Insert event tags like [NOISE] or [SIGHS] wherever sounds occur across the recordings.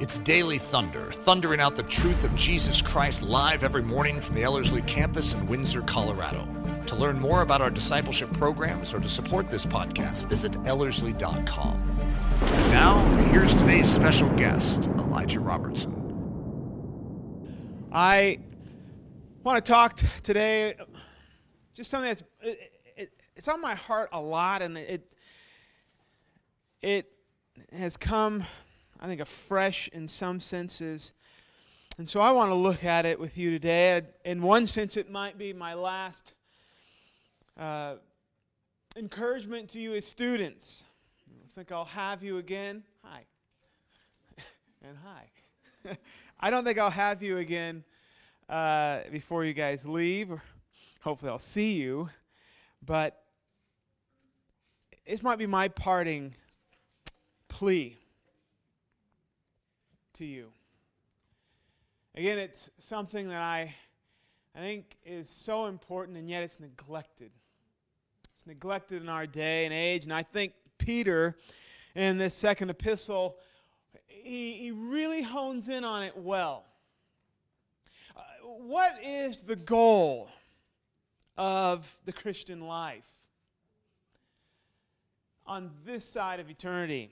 It's Daily Thunder, thundering out the truth of Jesus Christ live every morning from the Ellerslie campus in Windsor, Colorado. To learn more about our discipleship programs or to support this podcast, visit Ellerslie.com. And now, here's today's special guest, Elijah Robertson. I want to talk today just something that's it, it, it's on my heart a lot, and it it has come, I think, afresh in some senses. And so I want to look at it with you today. In one sense, it might be my last uh, encouragement to you as students. I think I'll have you again. Hi. [LAUGHS] and hi. [LAUGHS] I don't think I'll have you again uh, before you guys leave. Hopefully, I'll see you. But this might be my parting plea to you. Again, it's something that I, I think is so important, and yet it's neglected. It's neglected in our day and age, and I think Peter, in this second epistle, he, he really hones in on it well. Uh, what is the goal of the Christian life on this side of eternity?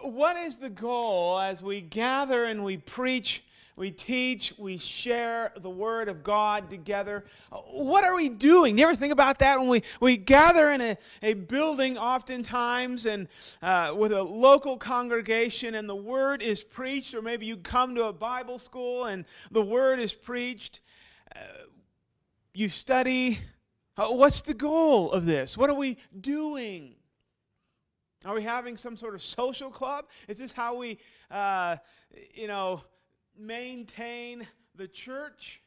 What is the goal as we gather and we preach, we teach, we share the Word of God together? What are we doing? You ever think about that when we, we gather in a, a building, oftentimes, and uh, with a local congregation, and the Word is preached, or maybe you come to a Bible school and the Word is preached? Uh, you study. Uh, what's the goal of this? What are we doing? Are we having some sort of social club? Is this how we, uh, you know, maintain the church?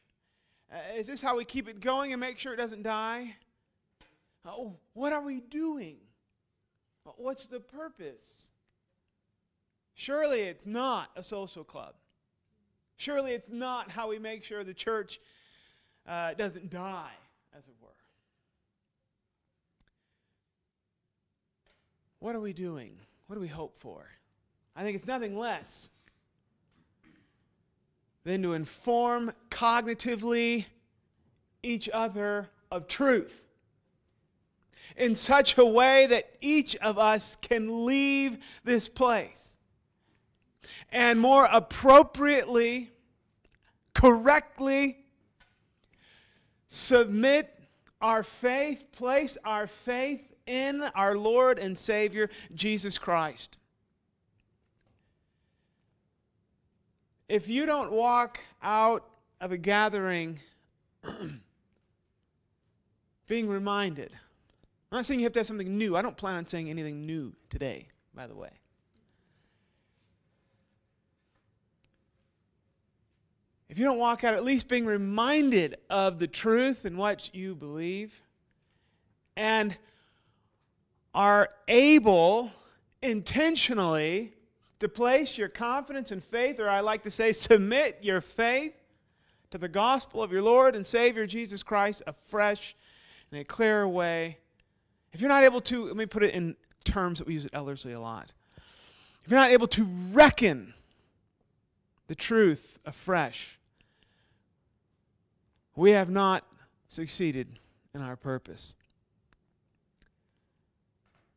Uh, is this how we keep it going and make sure it doesn't die? Oh, what are we doing? What's the purpose? Surely it's not a social club. Surely it's not how we make sure the church uh, doesn't die, as it were. What are we doing? What do we hope for? I think it's nothing less than to inform cognitively each other of truth in such a way that each of us can leave this place and more appropriately, correctly submit our faith, place our faith in our Lord and Savior, Jesus Christ. If you don't walk out of a gathering [CLEARS THROAT] being reminded, I'm not saying you have to have something new. I don't plan on saying anything new today, by the way. If you don't walk out at least being reminded of the truth and what you believe, and are able intentionally to place your confidence and faith, or I like to say, submit your faith to the gospel of your Lord and Savior Jesus Christ afresh in a clearer way. If you're not able to, let me put it in terms that we use at Ellerslie a lot. If you're not able to reckon the truth afresh, we have not succeeded in our purpose.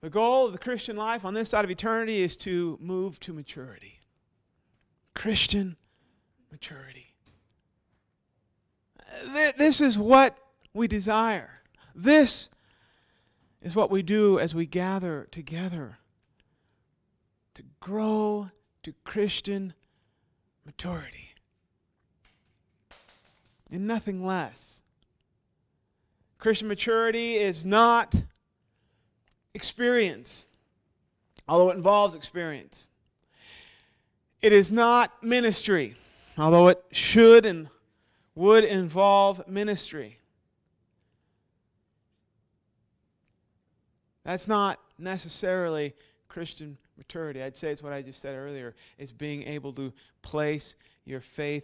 The goal of the Christian life on this side of eternity is to move to maturity. Christian maturity. This is what we desire. This is what we do as we gather together to grow to Christian maturity. And nothing less. Christian maturity is not experience, although it involves experience. It is not ministry, although it should and would involve ministry. That's not necessarily Christian maturity. I'd say it's what I just said earlier. It's being able to place your faith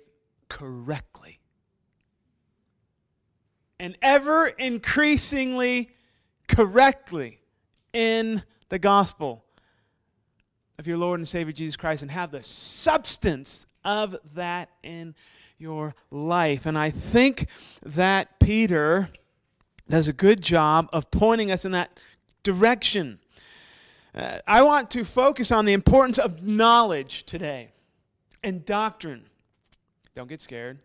correctly. And ever increasingly correctly in the gospel. of your Lord and Savior Jesus Christ and have the substance of that in your life. And I think that Peter does a good job of pointing us in that direction. Uh, I want to focus on the importance of knowledge today and doctrine. Don't get scared.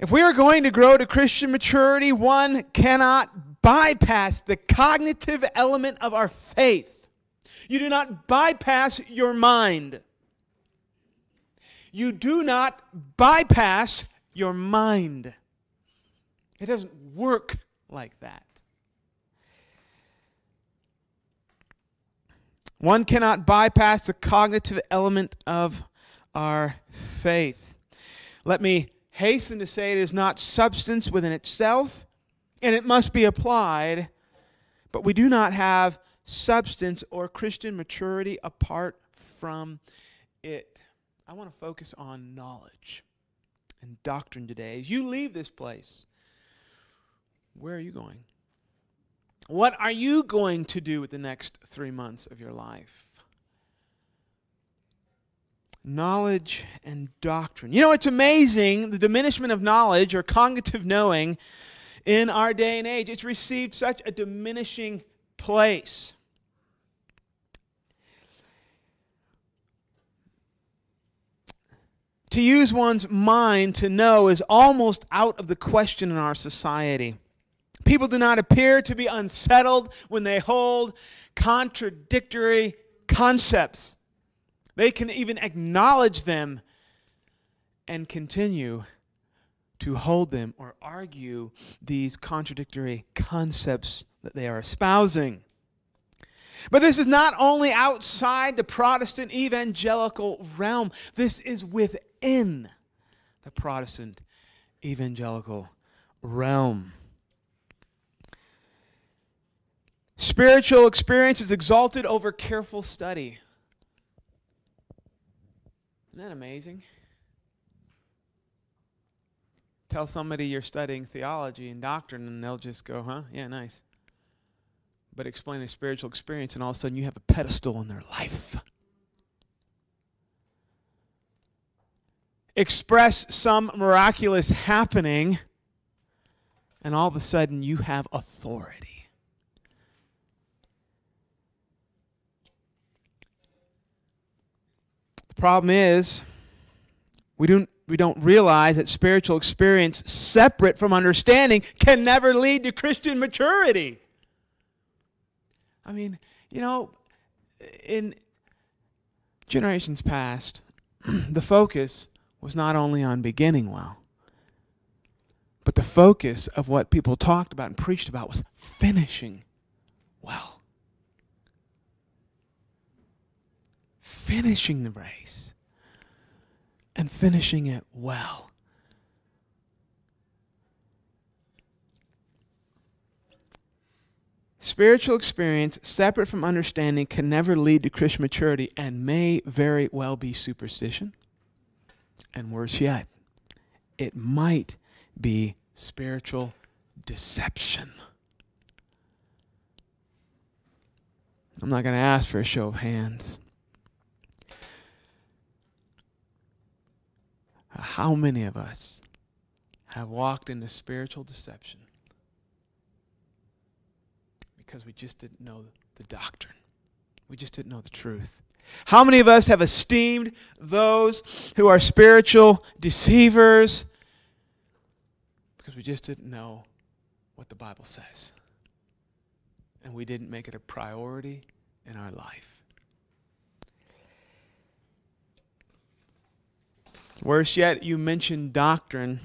If we are going to grow to Christian maturity, one cannot bypass the cognitive element of our faith. You do not bypass your mind. You do not bypass your mind. It doesn't work like that. One cannot bypass the cognitive element of our faith. Let me hasten to say it is not substance within itself, and it must be applied, but we do not have substance or Christian maturity apart from it. I want to focus on knowledge and doctrine today. As you leave this place, where are you going? What are you going to do with the next three months of your life? Knowledge and doctrine. You know, it's amazing the diminishment of knowledge or cognitive knowing in our day and age. It's received such a diminishing place. To use one's mind to know is almost out of the question in our society. People do not appear to be unsettled when they hold contradictory concepts. They can even acknowledge them and continue to hold them or argue these contradictory concepts that they are espousing. But this is not only outside the Protestant evangelical realm, this is within the Protestant evangelical realm. Spiritual experience is exalted over careful study. Isn't that amazing? Tell somebody you're studying theology and doctrine, and they'll just go, huh? Yeah, nice. But explain a spiritual experience, and all of a sudden you have a pedestal in their life. Express some miraculous happening, and all of a sudden you have authority. The problem is, we don't, we don't realize that spiritual experience separate from understanding can never lead to Christian maturity. I mean, you know, in generations past, [CLEARS THROAT] the focus was not only on beginning well, but the focus of what people talked about and preached about was finishing well. finishing the race and finishing it well. Spiritual experience, separate from understanding, can never lead to Christian maturity and may very well be superstition. And worse yet, it might be spiritual deception. I'm not going to ask for a show of hands. How many of us have walked into spiritual deception because we just didn't know the doctrine? We just didn't know the truth. How many of us have esteemed those who are spiritual deceivers because we just didn't know what the Bible says? And we didn't make it a priority in our life. Worse yet, you mentioned doctrine.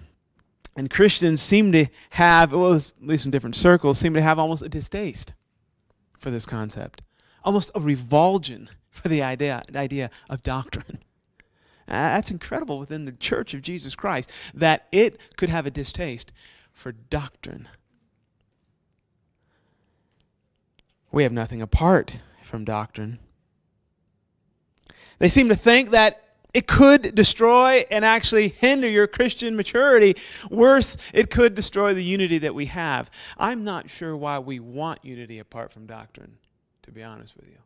And Christians seem to have, well, at least in different circles, seem to have almost a distaste for this concept, almost a revulsion for the idea, idea of doctrine. [LAUGHS] Uh, that's incredible within the church of Jesus Christ that it could have a distaste for doctrine. We have nothing apart from doctrine. They seem to think that it could destroy and actually hinder your Christian maturity. Worse, it could destroy the unity that we have. I'm not sure why we want unity apart from doctrine. to be honest with you.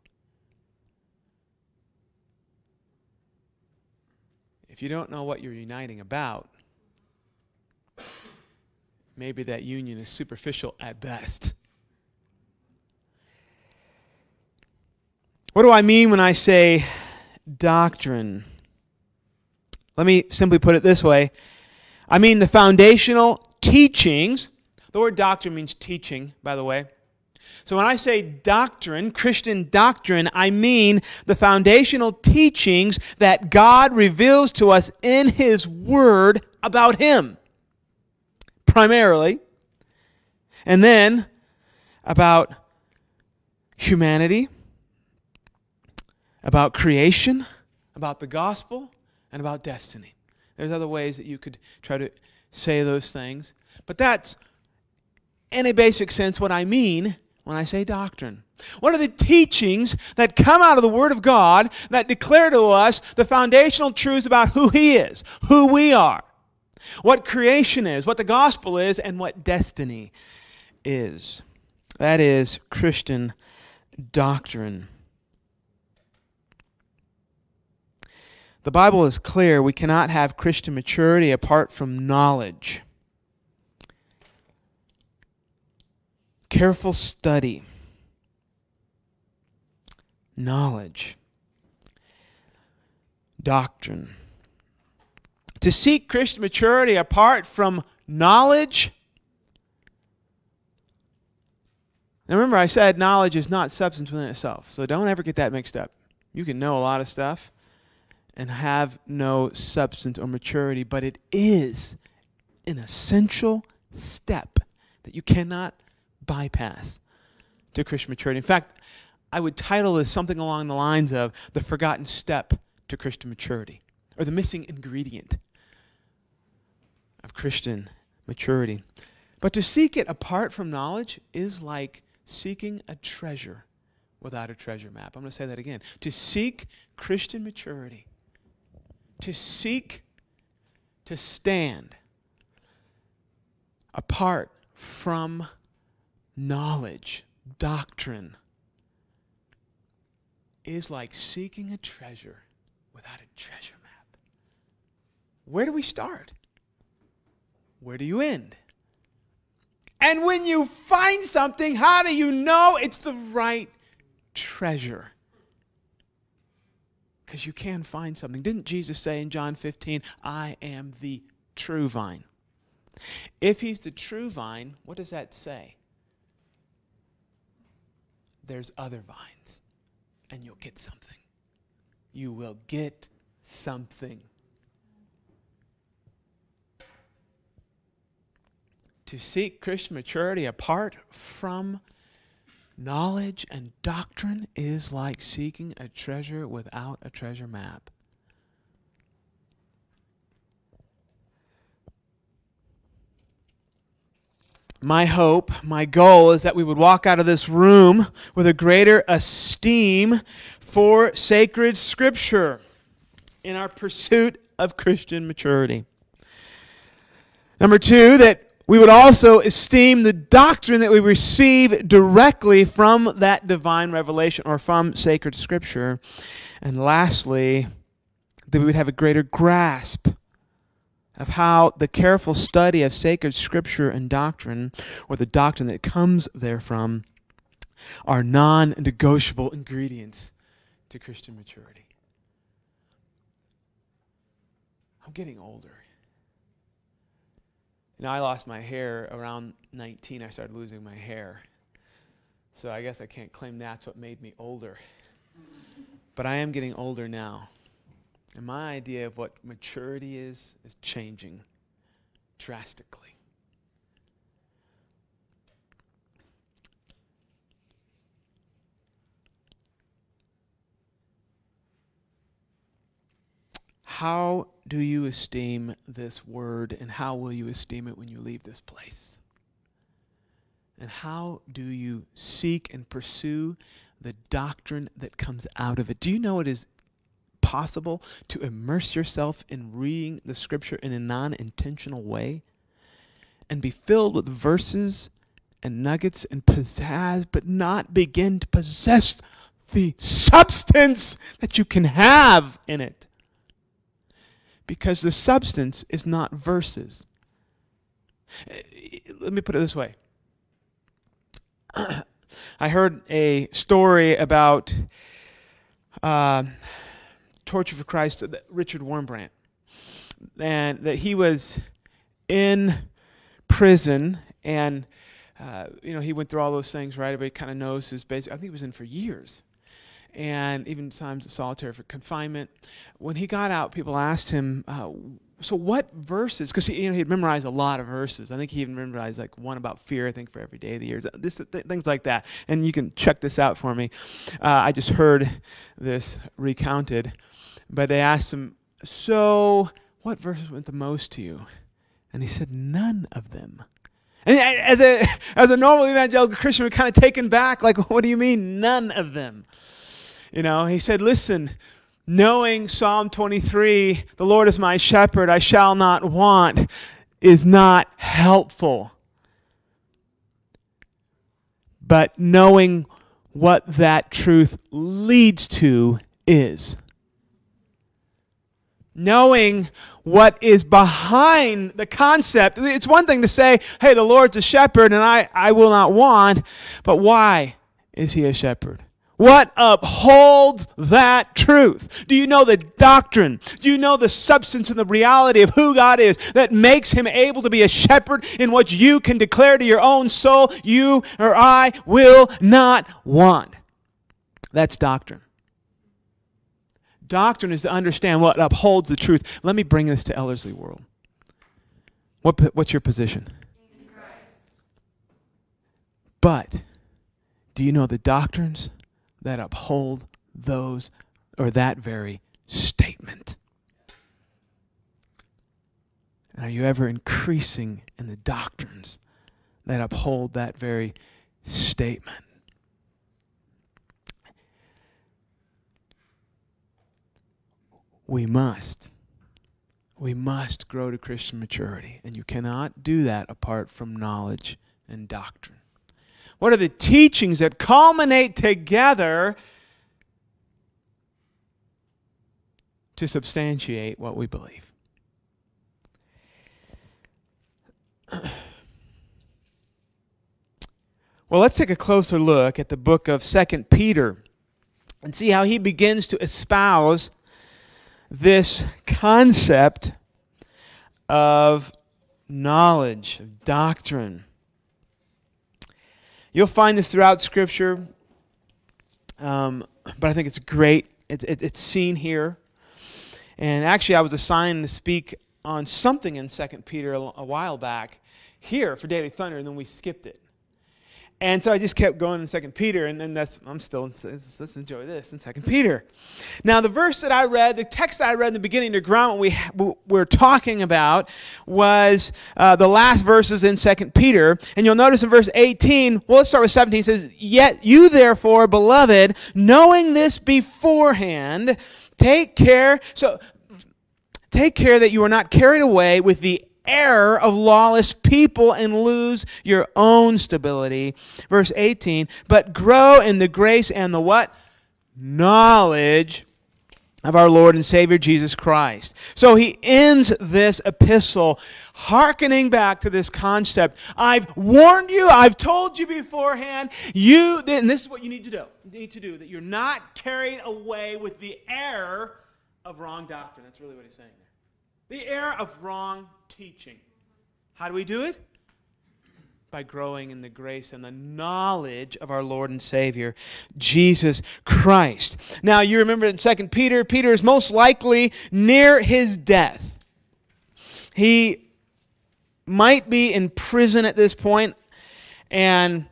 If you don't know what you're uniting about, maybe that union is superficial at best. What do I mean when I say doctrine? Let me simply put it this way I mean the foundational teachings. The word doctrine means teaching, by the way. So when I say doctrine, Christian doctrine, I mean the foundational teachings that God reveals to us in His Word about Him, primarily. And then about humanity, about creation, about the gospel, and about destiny. There's other ways that you could try to say those things. But that's, in a basic sense, what I mean when I say doctrine. What are the teachings that come out of the Word of God that declare to us the foundational truths about who He is, who we are, what creation is, what the gospel is, and what destiny is? That is Christian doctrine. The Bible is clear we cannot have Christian maturity apart from knowledge. Careful study, knowledge, doctrine. To seek Christian maturity apart from knowledge. Now remember, I said knowledge is not substance within itself, so don't ever get that mixed up. You can know a lot of stuff and have no substance or maturity, but it is an essential step that you cannot bypass to Christian maturity. In fact, I would title this something along the lines of the forgotten step to Christian maturity, or the missing ingredient of Christian maturity. But to seek it apart from knowledge is like seeking a treasure without a treasure map. I'm going to say that again. To seek Christian maturity, to seek to stand apart from knowledge, doctrine, is like seeking a treasure without a treasure map. Where do we start? Where do you end? And when you find something, how do you know it's the right treasure? Because you can find something. Didn't Jesus say in John 15, I am the true vine? If he's the true vine, what does that say? there's other vines, and you'll get something. You will get something. To seek Christian maturity apart from knowledge and doctrine is like seeking a treasure without a treasure map. my hope, my goal is that we would walk out of this room with a greater esteem for sacred scripture in our pursuit of Christian maturity. Number two, that we would also esteem the doctrine that we receive directly from that divine revelation or from sacred scripture. And lastly, that we would have a greater grasp of how the careful study of sacred scripture and doctrine, or the doctrine that comes therefrom, are non negotiable ingredients to Christian maturity. I'm getting older. You know, I lost my hair around 19. I started losing my hair. So I guess I can't claim that's what made me older. But I am getting older now. And my idea of what maturity is is changing drastically. How do you esteem this word, and how will you esteem it when you leave this place? And how do you seek and pursue the doctrine that comes out of it? Do you know it is possible to immerse yourself in reading the scripture in a non intentional way and be filled with verses and nuggets and pizzazz, but not begin to possess the substance that you can have in it. Because the substance is not verses. Let me put it this way. [CLEARS THROAT] I heard a story about uh, Torture for Christ, Richard Wurmbrand, and that he was in prison and uh, you know he went through all those things right everybody kind of knows his basic i think he was in for years and even times solitary for confinement. When he got out people asked him uh, so what verses because he, you know, he memorized a lot of verses. I think he even memorized like one about fear i think for every day of the year this, th- things like that. And you can check this out for me. Uh, i just heard this recounted but they asked him so what verses went the most to you? And he said none of them. And as a as a normal evangelical christian we're kind of taken back like what do you mean none of them you know he said listen knowing Psalm 23, the Lord is my shepherd, I shall not want, is not helpful. But knowing what that truth leads to is. Knowing what is behind the concept. It's one thing to say, hey, the Lord's a shepherd and I, I will not want, but why is he a shepherd? What upholds that truth? Do you know the doctrine? Do you know the substance and the reality of who God is that makes him able to be a shepherd in what you can declare to your own soul you or I will not want? That's doctrine. Doctrine is to understand what upholds the truth. Let me bring this to Ellerslie World. What, what's your position? But do you know the doctrines? That uphold those or that very statement. And are you ever increasing in the doctrines that uphold that very statement? We must. We must grow to Christian maturity. And you cannot do that apart from knowledge and doctrine. What are the teachings that culminate together to substantiate what we believe? [CLEARS THROAT] Well, let's take a closer look at the book of Second Peter and see how he begins to espouse this concept of knowledge, of doctrine. You'll find this throughout Scripture, um, but I think it's great. It's, it, it's seen here. And actually, I was assigned to speak on something in 2 Peter a, a while back here for Daily Thunder, and then we skipped it. And so I just kept going in Second Peter, and then that's I'm still let's enjoy this in Second Peter. Now the verse that I read, the text that I read in the beginning to ground what we we're talking about was uh, the last verses in Second Peter, and you'll notice in verse 18. Well, let's start with 17. It says, "Yet you therefore, beloved, knowing this beforehand, take care." So take care that you are not carried away with the error of lawless people and lose your own stability. Verse 18, but grow in the grace and the what? Knowledge of our Lord and Savior Jesus Christ. So he ends this epistle hearkening back to this concept. I've warned you, I've told you beforehand, you and this is what you need to do. You need to do that you're not carried away with the error of wrong doctrine. That's really what he's saying. The error of wrong teaching. How do we do it? By growing in the grace and the knowledge of our Lord and Savior, Jesus Christ. Now, you remember in 2 Peter, Peter is most likely near his death. He might be in prison at this point, and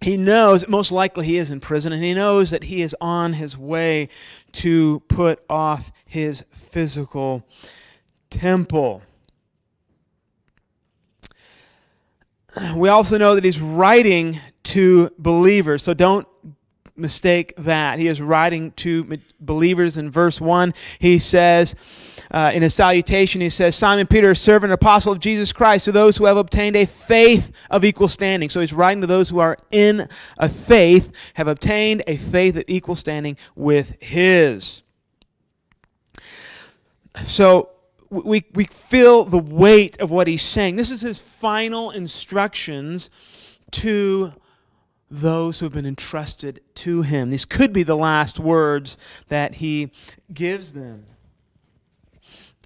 he knows, most likely he is in prison, and he knows that he is on his way to put off his physical temple. we also know that he's writing to believers. So don't mistake that. He is writing to believers in verse 1. He says, uh, in his salutation, he says, Simon Peter, servant and apostle of Jesus Christ, to those who have obtained a faith of equal standing. So he's writing to those who are in a faith, have obtained a faith of equal standing with his. So we, we feel the weight of what he's saying. This is his final instructions to those who have been entrusted to him. These could be the last words that he gives them.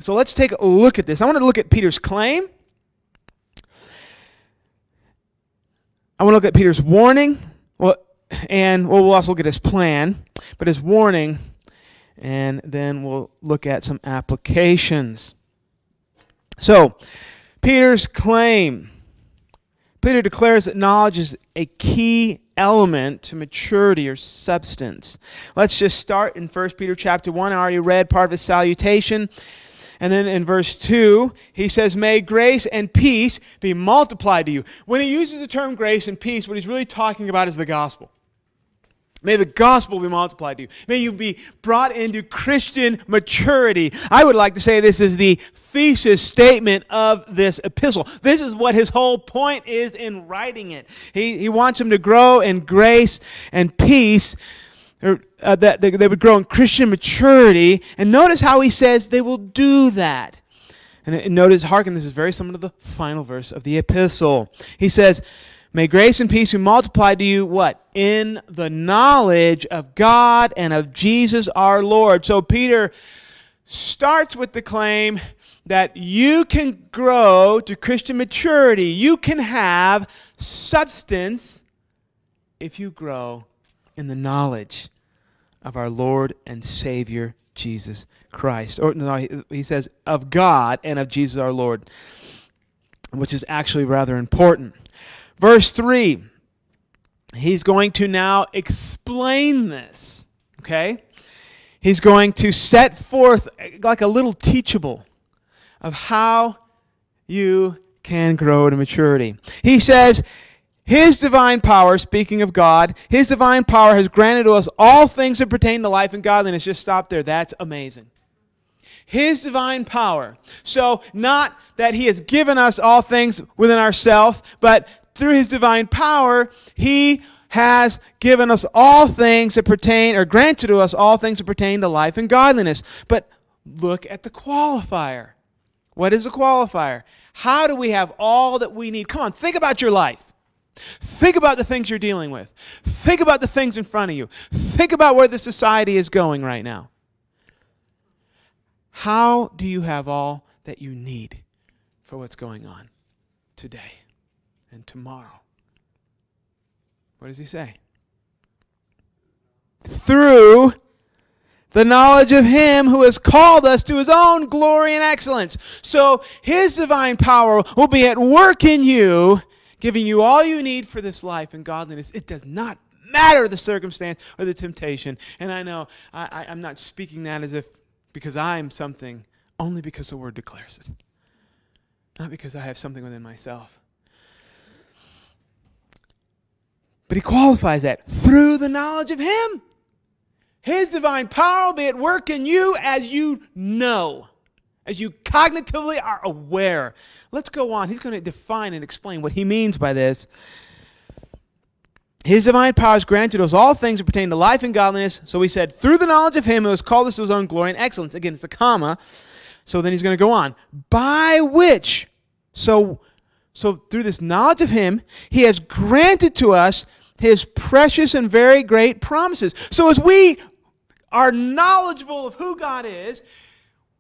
So let's take a look at this. I want to look at Peter's claim. I want to look at Peter's warning. Well, and well, we'll also look at his plan, but his warning, and then we'll look at some applications. So, Peter's claim. Peter declares that knowledge is a key element to maturity or substance. Let's just start in 1 Peter chapter 1. I already read part of his salutation. And then in verse 2, he says, May grace and peace be multiplied to you. When he uses the term grace and peace, what he's really talking about is the gospel. May the gospel be multiplied to you. May you be brought into Christian maturity. I would like to say this is the thesis statement of this epistle. This is what his whole point is in writing it. He, he wants them to grow in grace and peace, or, uh, that they, they would grow in Christian maturity. And notice how he says they will do that. And, and notice, hearken, this is very similar to the final verse of the epistle. He says, May grace and peace be multiplied to you, what? In the knowledge of God and of Jesus our Lord. So Peter starts with the claim that you can grow to Christian maturity. You can have substance if you grow in the knowledge of our Lord and Savior Jesus Christ. Or no, he says of God and of Jesus our Lord, which is actually rather important. Verse 3, he's going to now explain this, okay? He's going to set forth like a little teachable of how you can grow to maturity. He says, His divine power, speaking of God, His divine power has granted to us all things that pertain to life and godliness. Just stop there. That's amazing. His divine power. So, not that He has given us all things within ourselves, but through his divine power, he has given us all things that pertain, or granted to us all things that pertain to life and godliness. But look at the qualifier. What is the qualifier? How do we have all that we need? Come on, think about your life. Think about the things you're dealing with. Think about the things in front of you. Think about where the society is going right now. How do you have all that you need for what's going on today? And tomorrow. What does he say? Through the knowledge of him who has called us to his own glory and excellence. So his divine power will be at work in you, giving you all you need for this life and godliness. It does not matter the circumstance or the temptation. And I know I, am not speaking that as if because I'm something, only because the word declares it. Not because I have something within myself. But he qualifies that through the knowledge of him. His divine power will be at work in you as you know, as you cognitively are aware. Let's go on. He's going to define and explain what he means by this. His divine power is granted us all things that pertain to life and godliness. So he said, through the knowledge of him who has called us to his own glory and excellence. Again, it's a comma. So then he's going to go on. By which, so, so through this knowledge of him, he has granted to us his precious and very great promises. So as we are knowledgeable of who God is,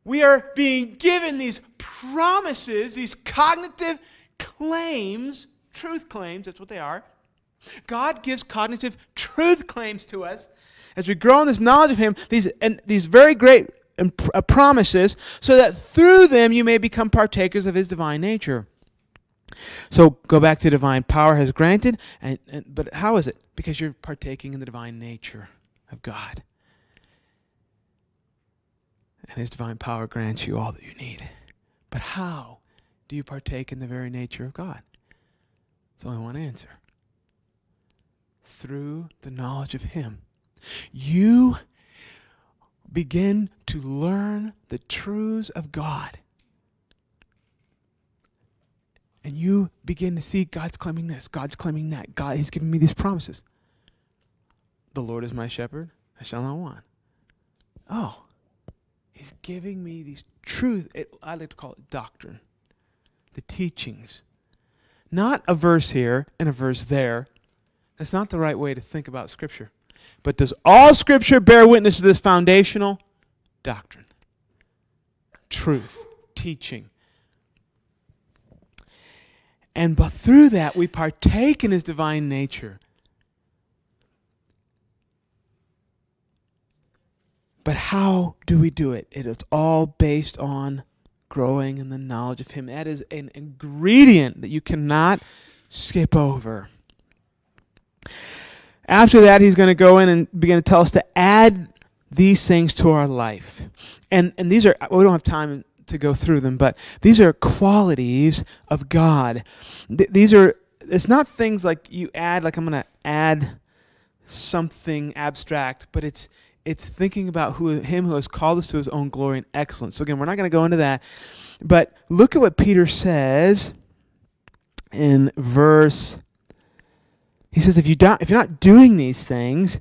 we are being given these promises, these cognitive claims, truth claims, that's what they are. God gives cognitive truth claims to us as we grow in this knowledge of Him, these, and these very great uh, promises, so that through them you may become partakers of His divine nature. So go back to divine power has granted, and, and, but how is it? Because you're partaking in the divine nature of God. And his divine power grants you all that you need. But how do you partake in the very nature of God? It's only one answer. through the knowledge of Him. You begin to learn the truths of God. And you begin to see God's claiming this, God's claiming that. God, He's giving me these promises. The Lord is my shepherd, I shall not want. Oh, He's giving me these truths. I like to call it doctrine, the teachings. Not a verse here and a verse there. That's not the right way to think about Scripture. But does all Scripture bear witness to this foundational doctrine? Truth, teaching. And but through that we partake in his divine nature. But how do we do it? It is all based on growing in the knowledge of him. That is an ingredient that you cannot skip over. After that, he's going to go in and begin to tell us to add these things to our life. And, and these are, we don't have time to go through them, but these are qualities of God. Th- these are, it's not things like you add, like I'm going to add something abstract, but it's, it's thinking about who him who has called us to his own glory and excellence. So again, we're not going to go into that, but look at what Peter says in verse he says, if, you don't, if you're not doing these things,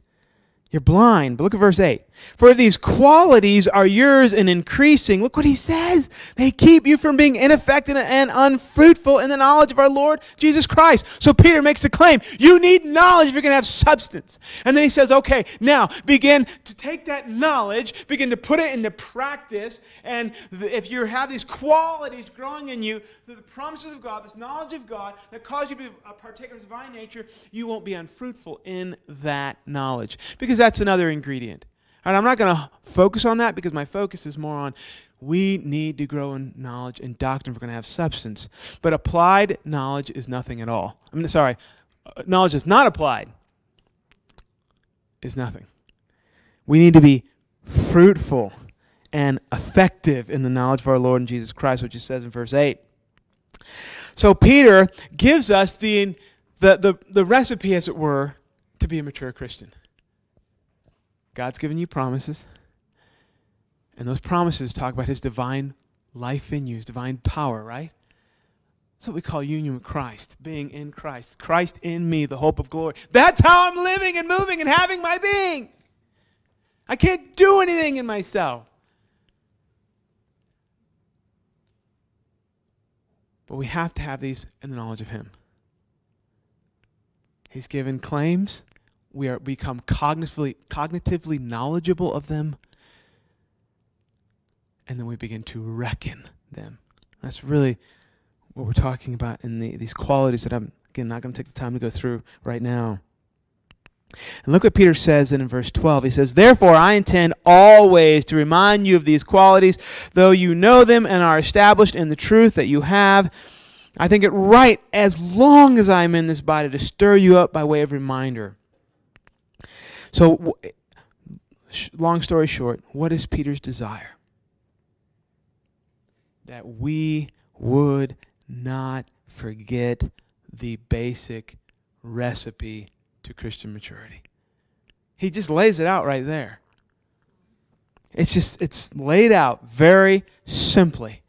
you're blind. But look at verse 8. For these qualities are yours and increasing. Look what he says. They keep you from being ineffective and unfruitful in the knowledge of our Lord Jesus Christ. So Peter makes a claim. You need knowledge if you're going to have substance. And then he says, okay, now begin to take that knowledge, begin to put it into practice. And if you have these qualities growing in you, through the promises of God, this knowledge of God that cause you to be a partaker of divine nature, you won't be unfruitful in that knowledge. Because that's another ingredient. And I'm not going to focus on that because my focus is more on we need to grow in knowledge and doctrine if we're going to have substance. But applied knowledge is nothing at all. I mean, sorry, uh, knowledge that's not applied is nothing. We need to be fruitful and effective in the knowledge of our Lord and Jesus Christ, which it says in verse 8. So Peter gives us the, the, the, the recipe, as it were, to be a mature Christian. God's given you promises. And those promises talk about his divine life in you, his divine power, right? That's what we call union with Christ, being in Christ. Christ in me, the hope of glory. That's how I'm living and moving and having my being. I can't do anything in myself. But we have to have these in the knowledge of Him. He's given claims, we are become cognitively cognitively knowledgeable of them and then we begin to reckon them that's really what we're talking about in the, these qualities that i'm again not going to take the time to go through right now and look what Peter says in verse 12. He says, Therefore, I intend always to remind you of these qualities, though you know them and are established in the truth that you have. I think it right, as long as I'm in this body, to stir you up by way of reminder. So, long story short, what is Peter's desire? That we would not forget the basic recipe to Christian maturity. He just lays it out right there. It's just, it's laid out very simply.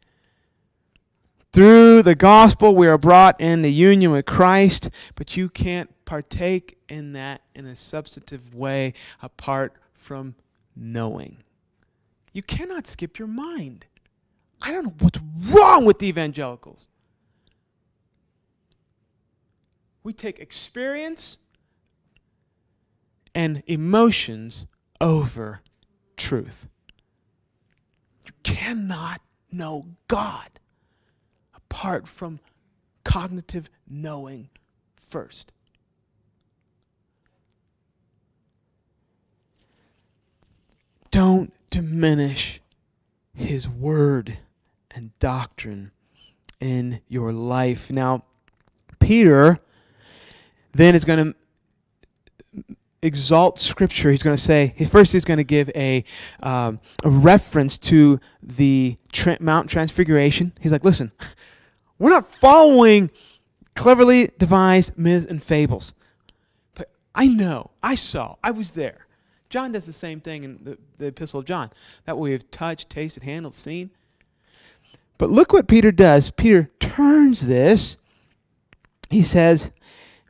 Through the gospel, we are brought into union with Christ, but you can't partake in that in a substantive way apart from knowing. You cannot skip your mind. I don't know what's wrong with the evangelicals. We take experience and emotions over truth. You cannot know God apart from cognitive knowing first. Don't diminish his word and doctrine in your life. Now, Peter then is going to exalt Scripture. He's going to say, first, he's going to give a, um, a reference to the tra- Mount Transfiguration. He's like, listen, we're not following cleverly devised myths and fables. But I know. I saw. I was there. John does the same thing in the, the Epistle of John. That we have touched, tasted, handled, seen. But look what Peter does. Peter turns this. He says,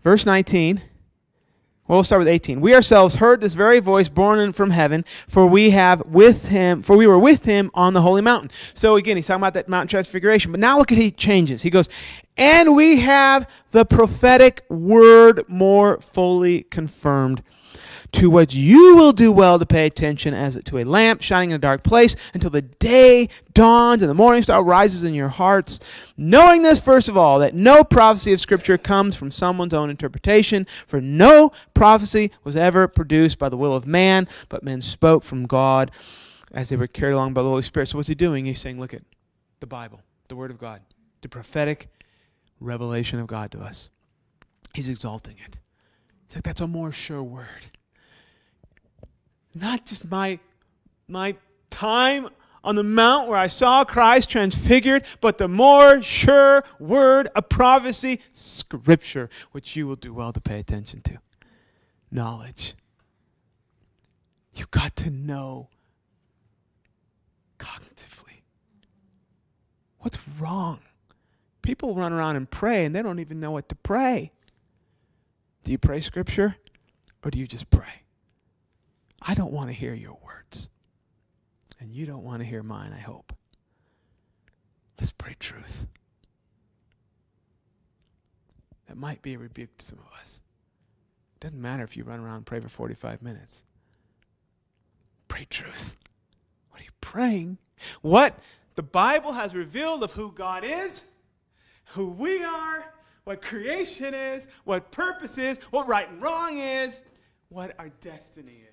verse 19. Well, we'll start with 18. We ourselves heard this very voice borne from heaven, for we have with him, for we were with him on the holy mountain. So again, he's talking about that mountain transfiguration. But now look at he changes. He goes, and we have the prophetic word more fully confirmed to what you will do well to pay attention as to a lamp shining in a dark place until the day dawns and the morning star rises in your hearts. Knowing this, first of all, that no prophecy of Scripture comes from someone's own interpretation, for no prophecy was ever produced by the will of man, but men spoke from God as they were carried along by the Holy Spirit. So what's he doing? He's saying, look at the Bible, the Word of God, the prophetic revelation of God to us. He's exalting it. He's like, that's a more sure word not just my, my time on the mount where I saw Christ transfigured, but the more sure word of prophecy, Scripture, which you will do well to pay attention to. Knowledge. You've got to know cognitively. What's wrong? People run around and pray and they don't even know what to pray. Do you pray Scripture or do you just pray? I don't want to hear your words. And you don't want to hear mine, I hope. Let's pray truth. That might be a rebuke to some of us. It doesn't matter if you run around and pray for 45 minutes. Pray truth. What are you praying? What the Bible has revealed of who God is, who we are, what creation is, what purpose is, what right and wrong is, what our destiny is.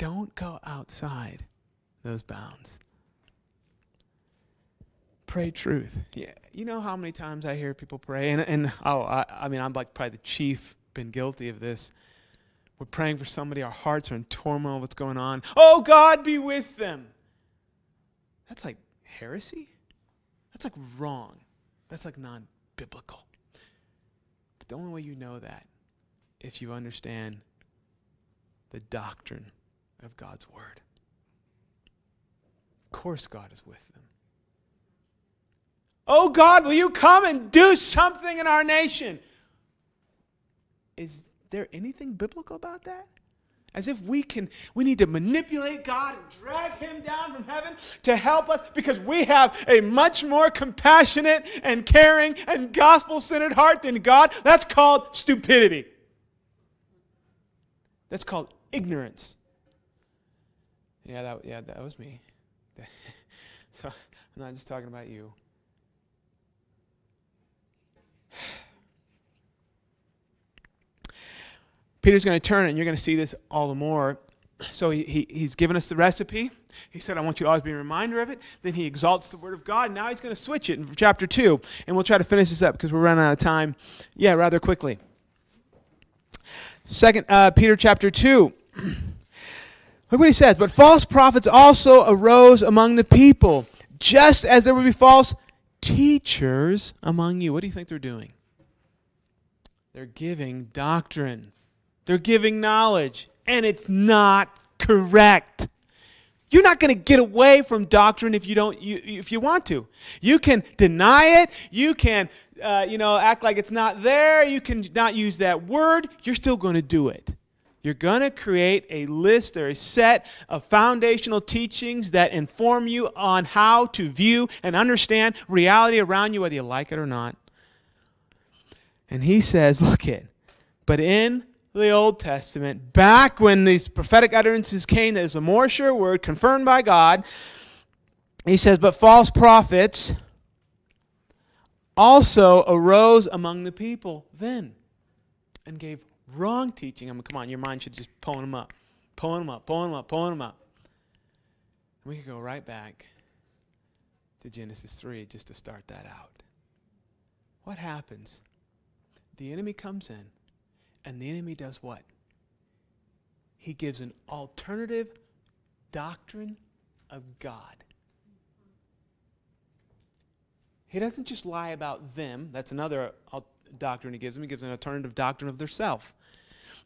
Don't go outside those bounds. Pray truth. Yeah, you know how many times I hear people pray, and and oh, I, I mean, I'm like probably the chief, been guilty of this. We're praying for somebody, our hearts are in turmoil, what's going on? Oh, God be with them. That's like heresy. That's like wrong. That's like non biblical. But the only way you know that, if you understand the doctrine of God's word. Of course, God is with them. Oh God, will you come and do something in our nation? Is there anything biblical about that? As if we can, we need to manipulate God and drag him down from heaven to help us because we have a much more compassionate and caring and gospel centered heart than God. That's called stupidity. That's called ignorance. Yeah, that, yeah, that was me. [LAUGHS] so I'm not just talking about you. [SIGHS] Peter's going to turn and you're going to see this all the more. So he, he, he's given us the recipe. He said, I want you to always be a reminder of it. Then he exalts the word of God. Now he's going to switch it in chapter 2. And we'll try to finish this up because we're running out of time. Yeah, rather quickly. Second, uh, Peter chapter 2. [CLEARS THROAT] Look what he says. But false prophets also arose among the people, just as there would be false teachers among you. What do you think they're doing? They're giving doctrine, they're giving knowledge, and it's not correct. You're not going to get away from doctrine if you don't you, if you want to. You can deny it. You can uh, you know act like it's not there. You can not use that word. You're still going to do it. You're going to create a list or a set of foundational teachings that inform you on how to view and understand reality around you, whether you like it or not. And he says, look it, but in the Old Testament, back when these prophetic utterances came, there's a more sure word confirmed by God. He says, but false prophets also arose among the people then and gave Wrong teaching. I mean, come on, your mind should just pulling them up, pulling them up, pulling them up, pulling them up. we could go right back to Genesis 3 just to start that out. What happens? The enemy comes in, and the enemy does what? He gives an alternative doctrine of God. He doesn't just lie about them. That's another doctrine he gives them. He gives an alternative doctrine of their self.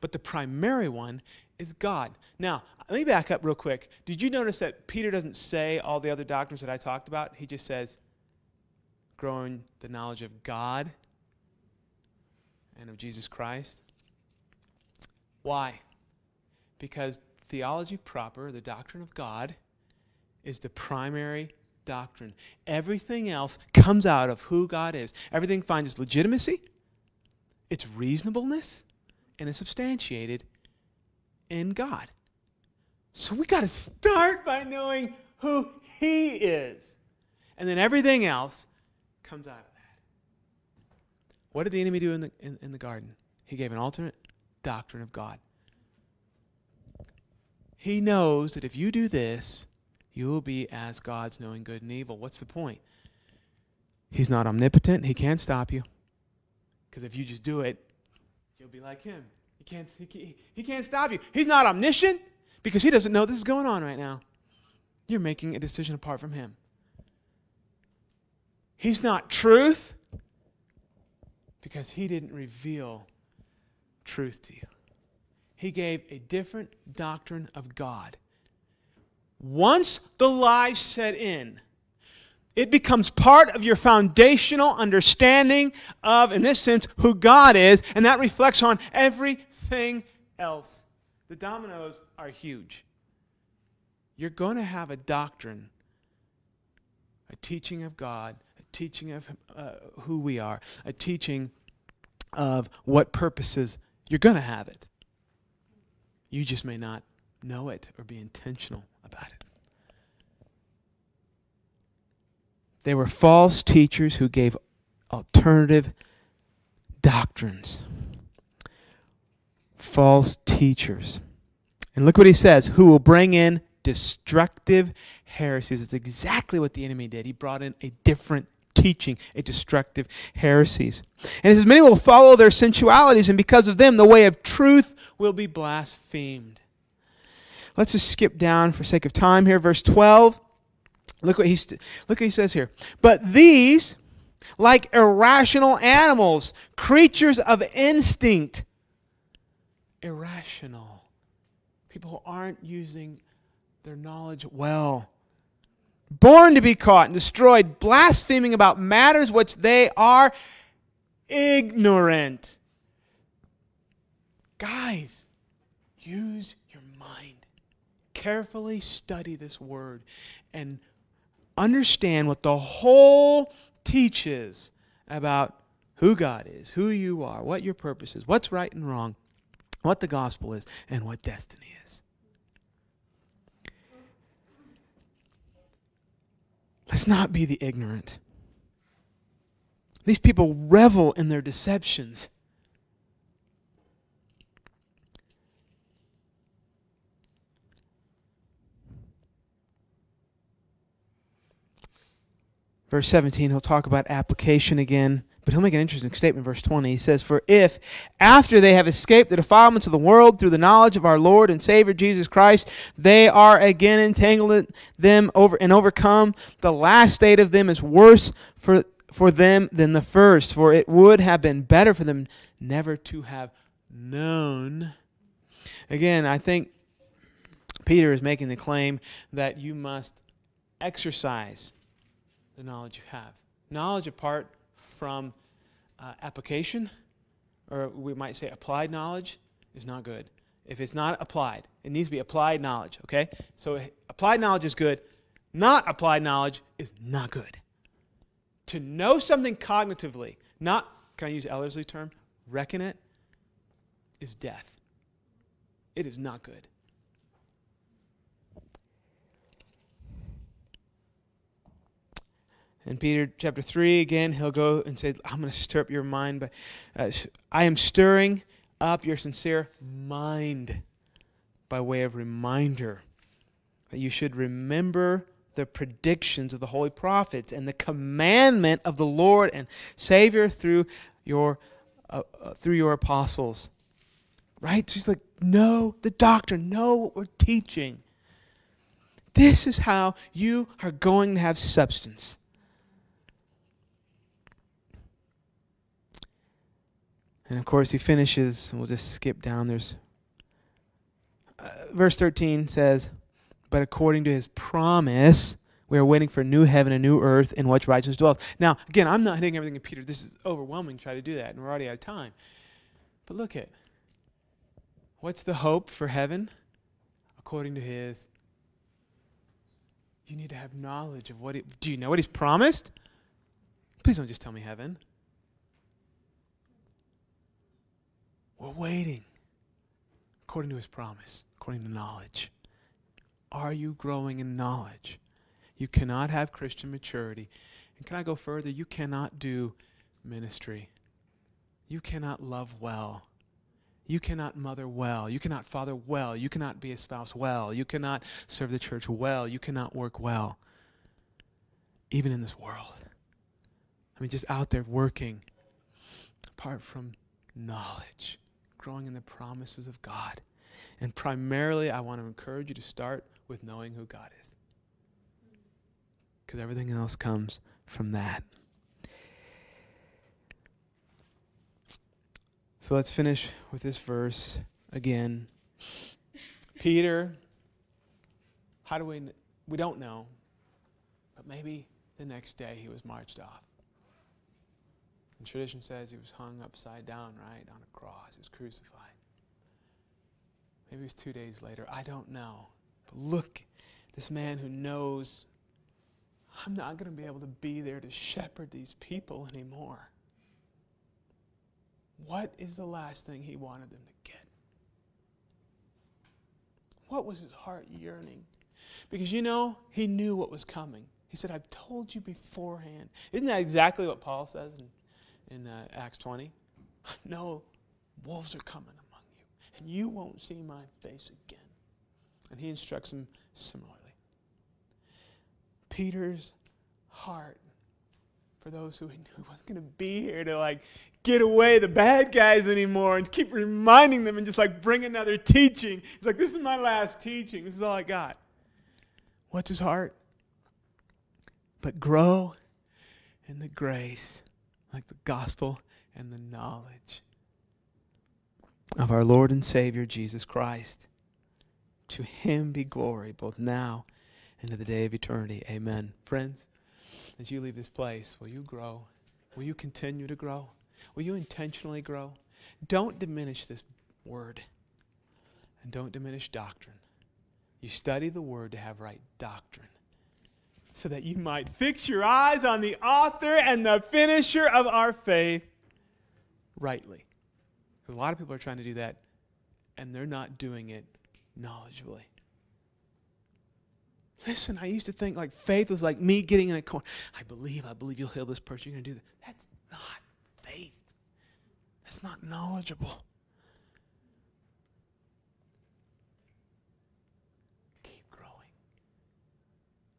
But the primary one is God. Now, let me back up real quick. Did you notice that Peter doesn't say all the other doctrines that I talked about? He just says, growing the knowledge of God and of Jesus Christ. Why? Because theology proper, the doctrine of God, is the primary doctrine. Everything else comes out of who God is. Everything finds its legitimacy, its reasonableness, and is substantiated in God. So we got to start by knowing who He is. And then everything else comes out of that. What did the enemy do in the, in, in the garden? He gave an alternate doctrine of God. He knows that if you do this, you will be as God's knowing good and evil. What's the point? He's not omnipotent. He can't stop you. Because if you just do it, you'll be like him. He can't, he, he can't stop you. He's not omniscient because he doesn't know this is going on right now. You're making a decision apart from him. He's not truth because he didn't reveal truth to you. He gave a different doctrine of God. Once the lies set in, it becomes part of your foundational understanding of, in this sense, who God is, and that reflects on everything else. The dominoes are huge. You're going to have a doctrine, a teaching of God, a teaching of uh, who we are, a teaching of what purposes. You're going to have it. You just may not know it or be intentional about it. They were false teachers who gave alternative doctrines. False teachers. And look what he says who will bring in destructive heresies. It's exactly what the enemy did. He brought in a different teaching, a destructive heresies. And he says, Many will follow their sensualities, and because of them, the way of truth will be blasphemed. Let's just skip down for sake of time here. Verse 12. Look what, he look what he says here. But these, like irrational animals, creatures of instinct, irrational. People who aren't using their knowledge well. Born to be caught and destroyed, blaspheming about matters which they are ignorant. Guys, use your mind. Carefully study this word and understand what the whole teaches about who God is, who you are, what your purpose is, what's right and wrong, what the gospel is, and what destiny is. Let's not be the ignorant. These people revel in their deceptions. Verse 17, he'll talk about application again, but he'll make an interesting statement. Verse 20, he says, For if, after they have escaped the defilements of the world through the knowledge of our Lord and Savior Jesus Christ, they are again entangled in them over and overcome, the last state of them is worse for, for them than the first, for it would have been better for them never to have known. Again, I think Peter is making the claim that you must exercise the knowledge you have. Knowledge apart from uh, application, or we might say applied knowledge, is not good. If it's not applied, it needs to be applied knowledge, okay? So applied knowledge is good. Not applied knowledge is not good. To know something cognitively, not, can I use Ellerslie term? Reckon it, is death. It is not good. In Peter chapter 3, again, he'll go and say, I'm going to stir up your mind, but uh, I am stirring up your sincere mind by way of reminder that you should remember the predictions of the holy prophets and the commandment of the Lord and Savior through your uh, uh, through your apostles. Right? So he's like, know the doctrine, know what we're teaching. This is how you are going to have substance. And of course, he finishes, we'll just skip down. There's uh, verse 13 says, But according to his promise, we are waiting for a new heaven, a new earth in which righteousness dwells. Now, again, I'm not hitting everything in Peter. This is overwhelming to try to do that, and we're already out of time. But look at what's the hope for heaven? According to his. You need to have knowledge of what. Do you know what he's promised? Please don't just tell me heaven. We're waiting according to his promise, according to knowledge. Are you growing in knowledge? You cannot have Christian maturity. And can I go further? You cannot do ministry. You cannot love well. You cannot mother well. You cannot father well. You cannot be a spouse well. You cannot serve the church well. You cannot work well. Even in this world. I mean, just out there working apart from knowledge, growing in the promises of God. And primarily, I want to encourage you to start with knowing who God is. Because everything else comes from that. So let's finish with this verse again. Peter, how do we, we don't know, but maybe the next day he was marched off. And tradition says he was hung upside down, right, on a cross. He was crucified. Maybe it was two days later. I don't know. But look, this man who knows I'm not going to be able to be there to shepherd these people anymore. What is the last thing he wanted them to get? What was his heart yearning? Because you know, he knew what was coming. He said, I've told you beforehand. Isn't that exactly what Paul says in, in uh, Acts 20? [LAUGHS] No, wolves are coming among you, and you won't see my face again. And he instructs them similarly. Peter's heart for those who he knew wasn't going to be here to like get away the bad guys anymore and keep reminding them and just like bring another teaching. He's like, this is my last teaching. This is all I got. What's his heart? But grow in the grace, like the gospel and the knowledge of our Lord and Savior Jesus Christ. To him be glory both now and to the day of eternity. Amen. Friends, as you leave this place, will you grow? Will you continue to grow? Will you intentionally grow? Don't diminish this word. And don't diminish doctrine. You study the word to have right doctrine. So that you might fix your eyes on the author and the finisher of our faith rightly. Because a lot of people are trying to do that, and they're not doing it knowledgeably. Listen, I used to think like faith was like me getting in a corner. I believe, I believe you'll heal this person. You're going to do that. That's not faith. That's not knowledgeable. Keep growing.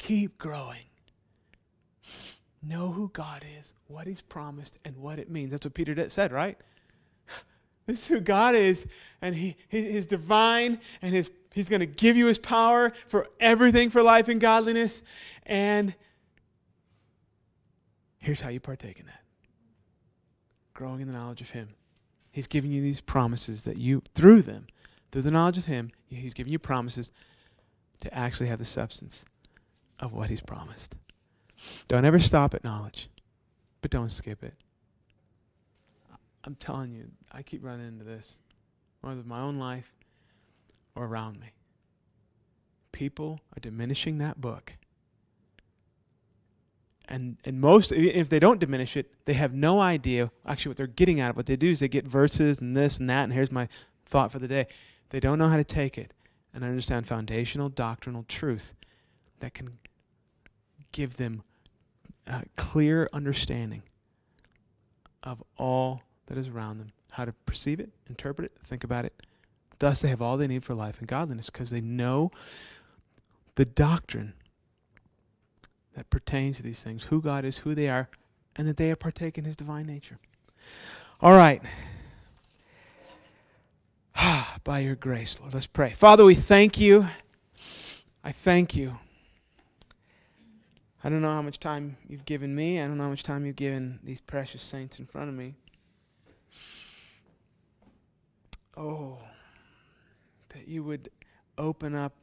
Keep growing. Know who God is, what He's promised, and what it means. That's what Peter said, right? [LAUGHS] This is who God is, and he, His divine and His He's going to give you His power for everything for life and godliness. And here's how you partake in that growing in the knowledge of Him. He's giving you these promises that you, through them, through the knowledge of Him, He's giving you promises to actually have the substance of what He's promised. Don't ever stop at knowledge, but don't skip it. I'm telling you, I keep running into this, whether my own life or around me. People are diminishing that book. And, and most, if they don't diminish it, they have no idea actually what they're getting at. What they do is they get verses and this and that, and here's my thought for the day. They don't know how to take it and understand foundational doctrinal truth that can give them a clear understanding of all that is around them, how to perceive it, interpret it, think about it. Thus, they have all they need for life and godliness because they know the doctrine that pertains to these things who God is, who they are, and that they have partaken His divine nature. All right. [SIGHS] By your grace, Lord, let's pray. Father, we thank you. I thank you. I don't know how much time you've given me. I don't know how much time you've given these precious saints in front of me. Oh, that you would open up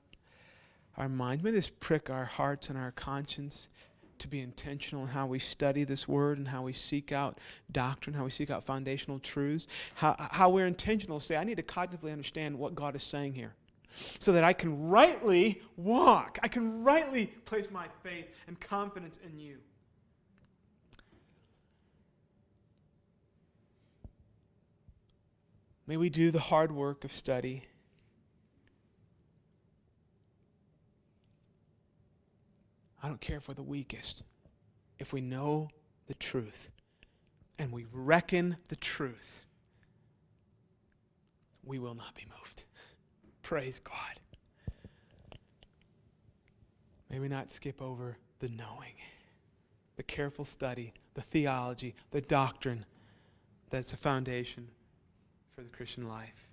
our minds. May this prick our hearts and our conscience to be intentional in how we study this word and how we seek out doctrine, how we seek out foundational truths, how, how we're intentional say, I need to cognitively understand what God is saying here so that I can rightly walk. I can rightly place my faith and confidence in you. May we do the hard work of study. I don't care for the weakest. If we know the truth and we reckon the truth, we will not be moved. Praise God. May we not skip over the knowing, the careful study, the theology, the doctrine that's a foundation for the Christian life.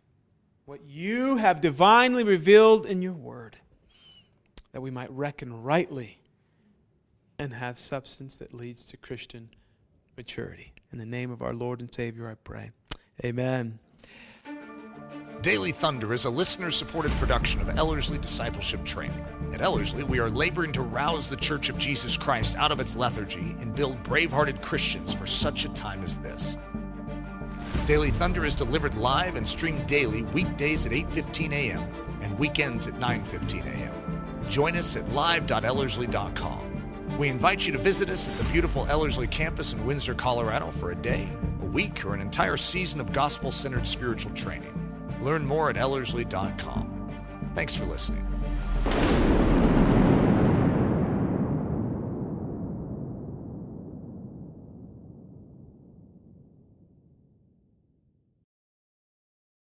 What you have divinely revealed in your word, that we might reckon rightly and have substance that leads to Christian maturity. In the name of our Lord and Savior, I pray. Amen. Daily Thunder is a listener supported production of Ellerslie Discipleship Training. At Ellerslie, we are laboring to rouse the Church of Jesus Christ out of its lethargy and build brave hearted Christians for such a time as this. Daily Thunder is delivered live and streamed daily weekdays at 8:15 a.m. and weekends at 9:15 a.m. Join us at live.ellerslie.com. We invite you to visit us at the beautiful Ellerslie campus in Windsor, Colorado for a day, a week, or an entire season of gospel-centered spiritual training. Learn more at ellerslie.com. Thanks for listening.